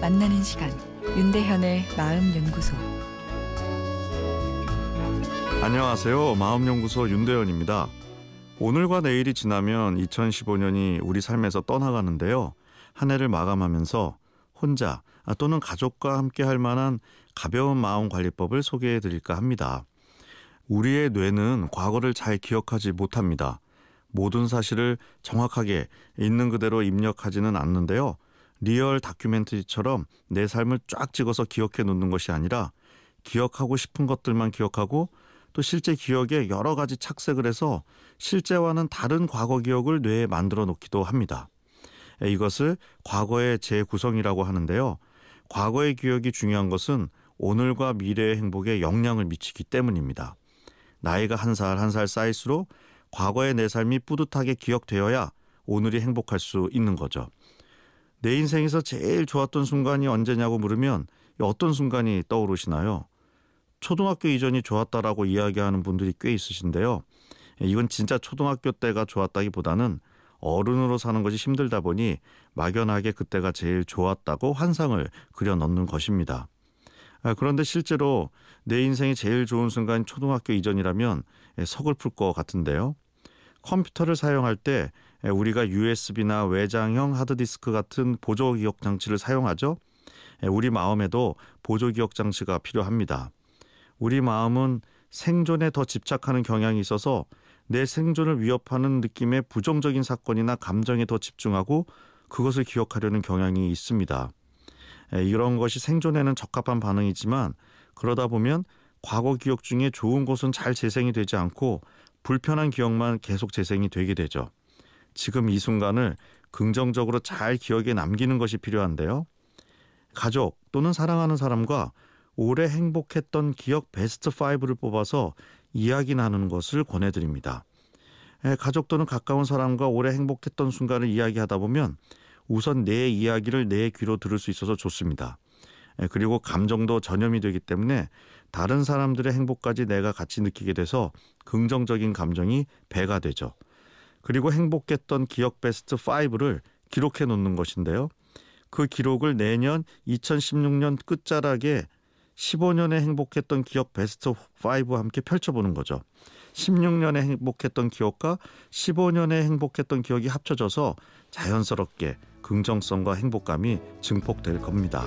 만나는 시간 윤대현의 마음 연구소 안녕하세요. 마음연구소 윤대현입니다. 오늘과 내일이 지나면 2015년이 우리 삶에서 떠나가는데요. 한 해를 마감하면서 혼자 또는 가족과 함께 할 만한 가벼운 마음 관리법을 소개해 드릴까 합니다. 우리의 뇌는 과거를 잘 기억하지 못합니다. 모든 사실을 정확하게 있는 그대로 입력하지는 않는데요. real 다큐멘터리처럼 내 삶을 쫙 찍어서 기억해 놓는 것이 아니라 기억하고 싶은 것들만 기억하고 또 실제 기억에 여러 가지 착색을 해서 실제와는 다른 과거 기억을 뇌에 만들어 놓기도 합니다. 이것을 과거의 재구성이라고 하는데요. 과거의 기억이 중요한 것은 오늘과 미래의 행복에 영향을 미치기 때문입니다. 나이가 한 살 한살 쌓일수록 과거의 내 삶이 뿌듯하게 기억되어야 오늘이 행복할 수 있는 거죠. 내 인생에서 제일 좋았던 순간이 언제냐고 물으면 어떤 순간이 떠오르시나요? 초등학교 이전이 좋았다라고 이야기하는 분들이 꽤 있으신데요. 이건 진짜 초등학교 때가 좋았다기보다는 어른으로 사는 것이 힘들다 보니 막연하게 그때가 제일 좋았다고 환상을 그려 넣는 것입니다. 아, 그런데 실제로 내 인생이 제일 좋은 순간 초등학교 이전이라면 서글플 것 같은데요. 컴퓨터를 사용할 때 우리가 USB나 외장형 하드디스크 같은 보조 기억 장치를 사용하죠. 우리 마음에도 보조 기억 장치가 필요합니다. 우리 마음은 생존에 더 집착하는 경향이 있어서 내 생존을 위협하는 느낌의 부정적인 사건이나 감정에 더 집중하고 그것을 기억하려는 경향이 있습니다. 이런 것이 생존에는 적합한 반응이지만 그러다 보면 과거 기억 중에 좋은 것은 잘 재생이 되지 않고 불편한 기억만 계속 재생이 되게 되죠. 지금 이 순간을 긍정적으로 잘 기억에 남기는 것이 필요한데요. 가족 또는 사랑하는 사람과 올해 행복했던 기억 베스트 5를 뽑아서 이야기 나누는 것을 권해드립니다. 가족 또는 가까운 사람과 올해 행복했던 순간을 이야기하다 보면 우선 내 이야기를 내 귀로 들을 수 있어서 좋습니다. 그리고 감정도 전염이 되기 때문에 다른 사람들의 행복까지 내가 같이 느끼게 돼서 긍정적인 감정이 배가 되죠. 그리고 행복했던 기억 베스트 5를 기록해 놓는 것인데요. 그 기록을 내년 2016년 끝자락에 15년에 행복했던 기억 베스트 5와 함께 펼쳐보는 거죠. 16년에 행복했던 기억과 15년에 행복했던 기억이 합쳐져서 자연스럽게 긍정성과 행복감이 증폭될 겁니다.